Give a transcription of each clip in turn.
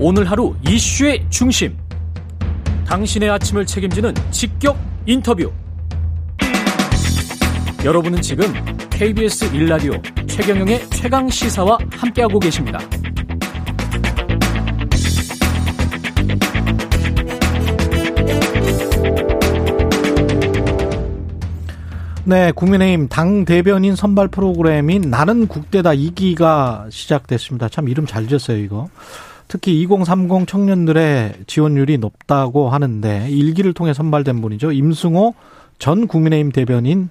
오늘 하루 이슈의 중심. 당신의 아침을 책임지는 직격 인터뷰. 여러분은 지금 KBS 1라디오 최경영의 최강 시사와 함께하고 계십니다. 네, 국민의힘 당 대변인 선발 프로그램인 나는 국대다 2기가 시작됐습니다. 참 이름 잘 지었어요, 이거. 특히 2030 청년들의 지원율이 높다고 하는데 1기를 통해 선발된 분이죠. 임승호 전 국민의힘 대변인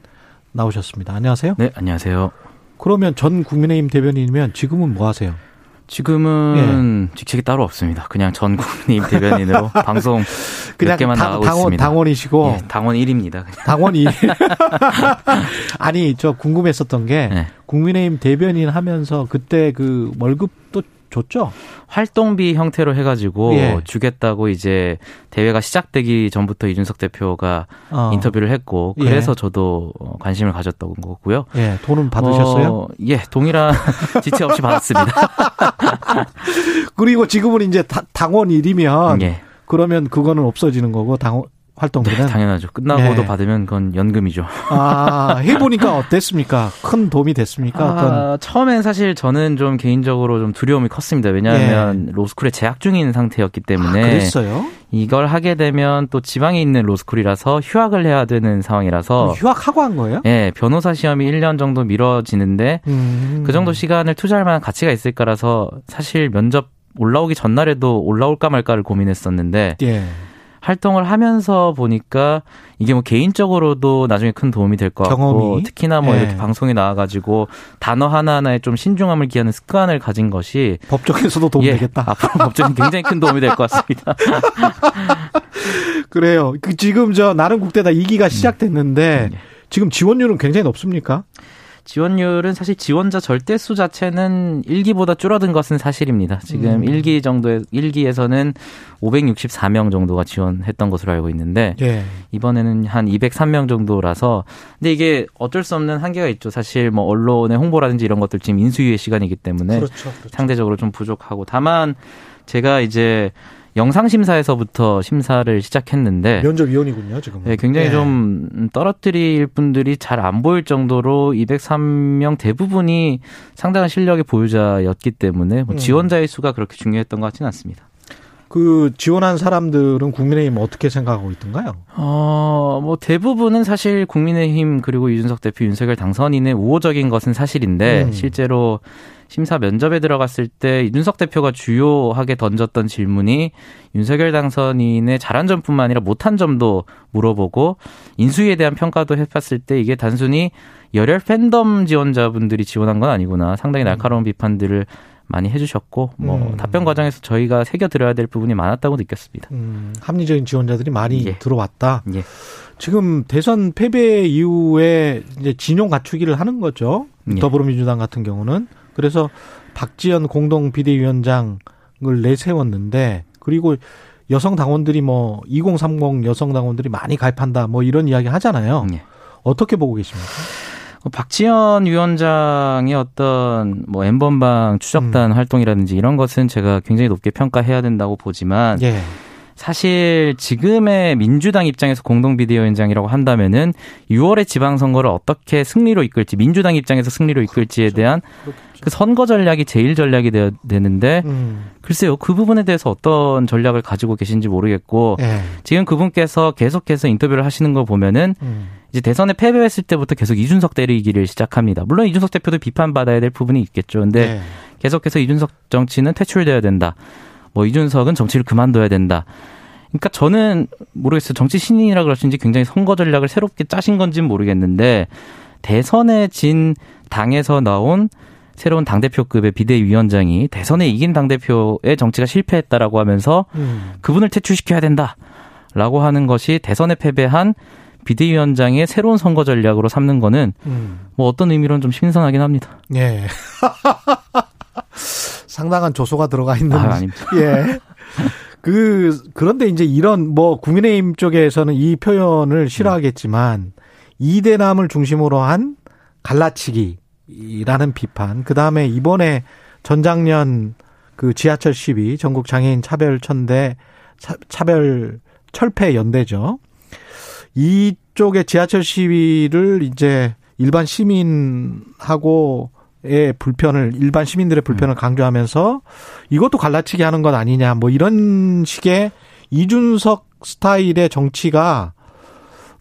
나오셨습니다. 안녕하세요. 네, 안녕하세요. 그러면 전 국민의힘 대변인이면 지금은 뭐 하세요? 지금은 예. 직책이 따로 없습니다. 그냥 전 국민의힘 대변인으로 방송 그냥 개만 당, 나가고 당원, 있습니다. 당원이시고 예, 당원 1입니다. 당원 1. 아니 저 궁금했었던 게 네. 국민의힘 대변인 하면서 그때 그 월급도 줬죠? 활동비 형태로 해가지고 예. 주겠다고 이제 대회가 시작되기 전부터 이준석 대표가 어. 인터뷰를 했고 예. 그래서 예. 저도 관심을 가졌던 거고요. 예, 돈은 받으셨어요? 어, 예, 동일한 지체 없이 받았습니다. 그리고 지금은 이제 당원 일이면 예. 그러면 그거는 없어지는 거고 당원 활동들은 네, 당연하죠. 끝나고도 네. 받으면 그건 연금이죠. 아 해보니까 어땠습니까? 큰 도움이 됐습니까? 아, 처음엔 사실 저는 좀 개인적으로 좀 두려움이 컸습니다. 왜냐하면 네. 로스쿨에 재학 중인 상태였기 때문에 아, 그랬어요? 이걸 하게 되면 또 지방에 있는 로스쿨이라서 휴학을 해야 되는 상황이라서 휴학하고 한 거예요? 네, 변호사 시험이 1년 정도 미뤄지는데 음. 그 정도 시간을 투자할 만한 가치가 있을까라서 사실 면접 올라오기 전날에도 올라올까 말까를 고민했었는데. 예. 활동을 하면서 보니까 이게 뭐 개인적으로도 나중에 큰 도움이 될 것 같고 특히나 뭐 네. 이렇게 방송에 나와가지고 단어 하나하나에 좀 신중함을 기하는 습관을 가진 것이 법정에서도 도움이 예, 되겠다. 앞으로 법정에 굉장히 큰 도움이 될 것 같습니다. 그래요. 그 지금 저 나름 국대다 2기가 시작됐는데 음. 지금 지원율은 굉장히 높습니까? 지원율은 사실 지원자 절대수 자체는 1기보다 줄어든 것은 사실입니다. 지금 음. 1기 정도에 1기에서는 564명 정도가 지원했던 것으로 알고 있는데 예. 이번에는 한 203명 정도라서 근데 이게 어쩔 수 없는 한계가 있죠. 사실 뭐 언론의 홍보라든지 이런 것들 지금 인수위의 시간이기 때문에 그렇죠, 그렇죠. 상대적으로 좀 부족하고 다만 제가 이제 영상 심사에서부터 심사를 시작했는데 면접위원이군요 지금. 네, 굉장히 네. 좀 떨어뜨릴 분들이 잘 안 보일 정도로 203명 대부분이 상당한 실력의 보유자였기 때문에 뭐 음. 지원자의 수가 그렇게 중요했던 것 같지는 않습니다. 그 지원한 사람들은 국민의힘 어떻게 생각하고 있던가요? 어, 뭐 대부분은 사실 국민의힘 그리고 이준석 대표 윤석열 당선인의 우호적인 것은 사실인데 음. 실제로 심사 면접에 들어갔을 때 이준석 대표가 주요하게 던졌던 질문이 윤석열 당선인의 잘한 점뿐만 아니라 못한 점도 물어보고 인수위에 대한 평가도 해봤을 때 이게 단순히 열혈 팬덤 지원자분들이 지원한 건 아니구나 상당히 날카로운 비판들을 많이 해주셨고 뭐 음. 답변 과정에서 저희가 새겨 들어야 될 부분이 많았다고 느꼈습니다. 음, 합리적인 지원자들이 많이 예. 들어왔다. 예. 지금 대선 패배 이후에 이제 진용 갖추기를 하는 거죠. 예. 더불어민주당 같은 경우는 그래서 박지원 공동 비대위원장을 내세웠는데 그리고 여성 당원들이 뭐 2030 여성 당원들이 많이 가입한다 뭐 이런 이야기 하잖아요. 예. 어떻게 보고 계십니까? 어, 박지원 위원장의 어떤 뭐 엠번방 추적단 음. 활동이라든지 이런 것은 제가 굉장히 높게 평가해야 된다고 보지만 예. 사실 지금의 민주당 입장에서 공동 비대위원장이라고 한다면은 6월의 지방선거를 어떻게 승리로 이끌지 민주당 입장에서 승리로 이끌지에 그렇죠. 대한 그렇겠죠. 그 선거 전략이 제일 전략이 되어야 되는데 음. 글쎄요 그 부분에 대해서 어떤 전략을 가지고 계신지 모르겠고 예. 지금 그분께서 계속해서 인터뷰를 하시는 거 보면은 음. 이제 대선에 패배했을 때부터 계속 이준석 때리기를 시작합니다. 물론 이준석 대표도 비판받아야 될 부분이 있겠죠. 근데 예. 계속해서 이준석 정치는 퇴출돼야 된다. 뭐 이준석은 정치를 그만둬야 된다. 그러니까 저는 모르겠어요. 정치 신인이라 그러신지 굉장히 선거 전략을 새롭게 짜신 건지는 모르겠는데 대선에 진 당에서 나온 새로운 당대표급의 비대위원장이 대선에 이긴 당대표의 정치가 실패했다라고 하면서 음. 그분을 퇴출시켜야 된다라고 하는 것이 대선에 패배한 비대위원장의 새로운 선거 전략으로 삼는 거는 음. 뭐 어떤 의미로는 좀 신선하긴 합니다. 예. 상당한 조소가 들어가 있는. 아, 아닙니다. 예. 그 그런데 이제 이런 뭐 국민의힘 쪽에서는 이 표현을 싫어하겠지만 이대남을 중심으로 한 갈라치기라는 비판. 그 다음에 이번에 전작년 그 지하철 시위 전국 장애인 차별 천대 차별 철폐 연대죠. 이쪽의 지하철 시위를 이제 일반 시민하고 의 불편을 일반 시민들의 불편을 음. 강조하면서 이것도 갈라치기 하는 것 아니냐 뭐 이런 식의 이준석 스타일의 정치가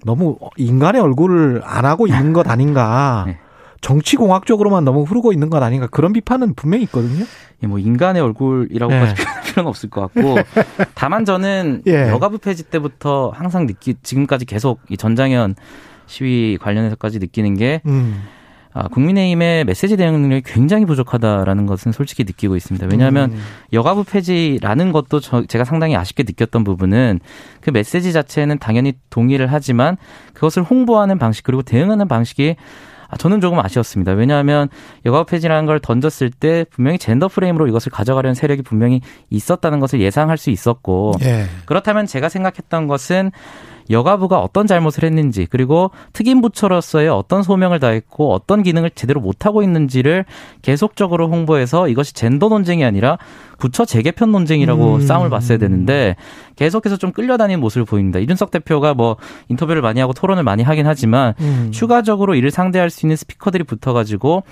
너무 인간의 얼굴을 안 하고 있는 것 아닌가. 네. 정치 공학적으로만 너무 흐르고 있는 것 아닌가 그런 비판은 분명히 있거든요. 예, 뭐 인간의 얼굴이라고까지 네. 필요는 없을 것 같고 다만 저는 예. 여가부 폐지 때부터 항상 느끼 지금까지 계속 이 전장현 시위 관련해서까지 느끼는 게 음. 아, 국민의힘의 메시지 대응 능력이 굉장히 부족하다라는 것은 솔직히 느끼고 있습니다. 왜냐하면 음. 여가부 폐지라는 것도 저, 제가 상당히 아쉽게 느꼈던 부분은 그 메시지 자체는 당연히 동의를 하지만 그것을 홍보하는 방식 그리고 대응하는 방식이 아, 저는 조금 아쉬웠습니다. 왜냐하면 여가부 폐지라는 걸 던졌을 때 분명히 젠더 프레임으로 이것을 가져가려는 세력이 분명히 있었다는 것을 예상할 수 있었고 예. 그렇다면 제가 생각했던 것은 여가부가 어떤 잘못을 했는지 그리고 특임부처로서의 어떤 소명을 다했고 어떤 기능을 제대로 못하고 있는지를 계속적으로 홍보해서 이것이 젠더 논쟁이 아니라 부처 재개편 논쟁이라고 음. 싸움을 봤어야 되는데 계속해서 좀 끌려다니는 모습을 보입니다. 이준석 대표가 뭐 인터뷰를 많이 하고 토론을 많이 하긴 하지만 음. 추가적으로 이를 상대할 수 있는 스피커들이 붙어가지고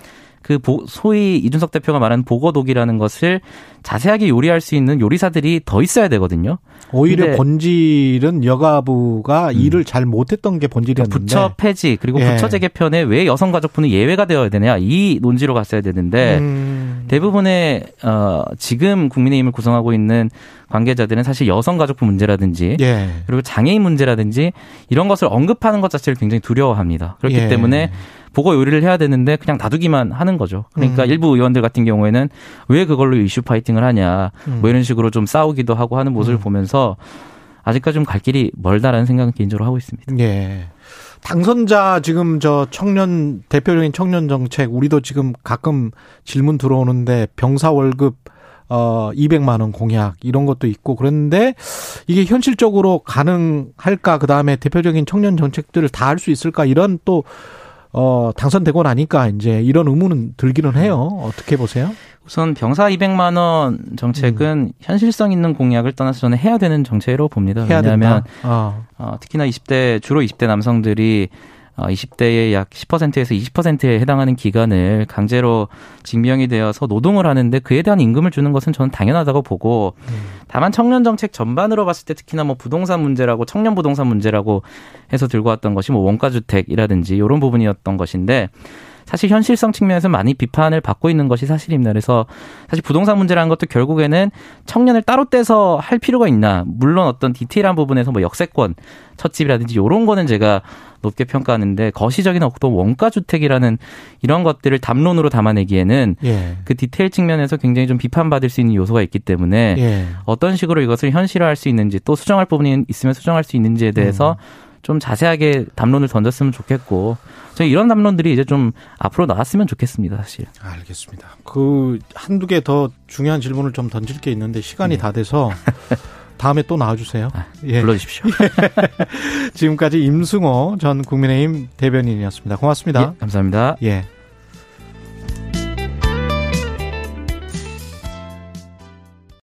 그 소위 이준석 대표가 말하는 보고독이라는 것을 자세하게 요리할 수 있는 요리사들이 더 있어야 되거든요. 오히려 본질은 여가부가 음. 일을 잘 못했던 게 본질이었는데 부처 폐지 그리고 예. 부처 재개편에 왜 여성가족부는 예외가 되어야 되냐 이 논지로 갔어야 되는데 음. 대부분의 어 지금 국민의힘을 구성하고 있는 관계자들은 사실 여성가족부 문제라든지 예. 그리고 장애인 문제라든지 이런 것을 언급하는 것 자체를 굉장히 두려워합니다. 그렇기 예. 때문에 보고 요리를 해야 되는데 그냥 놔두기만 하는 거죠. 그러니까 음. 일부 의원들 같은 경우에는 왜 그걸로 이슈 파이팅을 하냐 음. 뭐 이런 식으로 좀 싸우기도 하고 하는 모습을 음. 보면서 아직까지 좀 갈 길이 멀다라는 생각은 개인적으로 하고 있습니다. 예. 당선자 지금 저 청년 대표적인 청년 정책 우리도 지금 가끔 질문 들어오는데 병사 월급 어 200만 원 공약 이런 것도 있고 그런데 이게 현실적으로 가능할까 그다음에 대표적인 청년 정책들을 다 할 수 있을까 이런 또 어, 당선되고 나니까 이제 이런 의문은 들기는 해요. 어떻게 보세요? 우선 병사 200만 원 정책은 음. 현실성 있는 공약을 떠나서 저는 해야 되는 정책으로 봅니다. 왜냐하면 어. 어, 특히나 20대 주로 20대 남성들이 20대의 어, 약 10%에서 20%에 해당하는 기간을 강제로 징명이 되어서 노동을 하는데 그에 대한 임금을 주는 것은 저는 당연하다고 보고 다만 청년 정책 전반으로 봤을 때 특히나 뭐 부동산 문제라고 청년 부동산 문제라고 해서 들고 왔던 것이 뭐 원가 주택이라든지 이런 부분이었던 것인데 사실 현실성 측면에서 많이 비판을 받고 있는 것이 사실입니다. 그래서 사실 부동산 문제라는 것도 결국에는 청년을 따로 떼서 할 필요가 있나. 물론 어떤 디테일한 부분에서 뭐 역세권, 첫집이라든지 이런 거는 제가 높게 평가하는데 거시적인 어떤 원가 주택이라는 이런 것들을 담론으로 담아내기에는 예. 그 디테일 측면에서 굉장히 좀 비판받을 수 있는 요소가 있기 때문에 예. 어떤 식으로 이것을 현실화할 수 있는지 또 수정할 부분이 있으면 수정할 수 있는지에 대해서 음. 좀 자세하게 담론을 던졌으면 좋겠고 저 이런 담론들이 이제 좀 앞으로 나왔으면 좋겠습니다 사실. 알겠습니다. 그 한두 개 더 중요한 질문을 좀 던질 게 있는데 시간이 네. 다 돼서 다음에 또 나와주세요. 아, 예. 불러주십시오. 지금까지 임승호 전 국민의힘 대변인이었습니다. 고맙습니다. 예, 감사합니다. 예.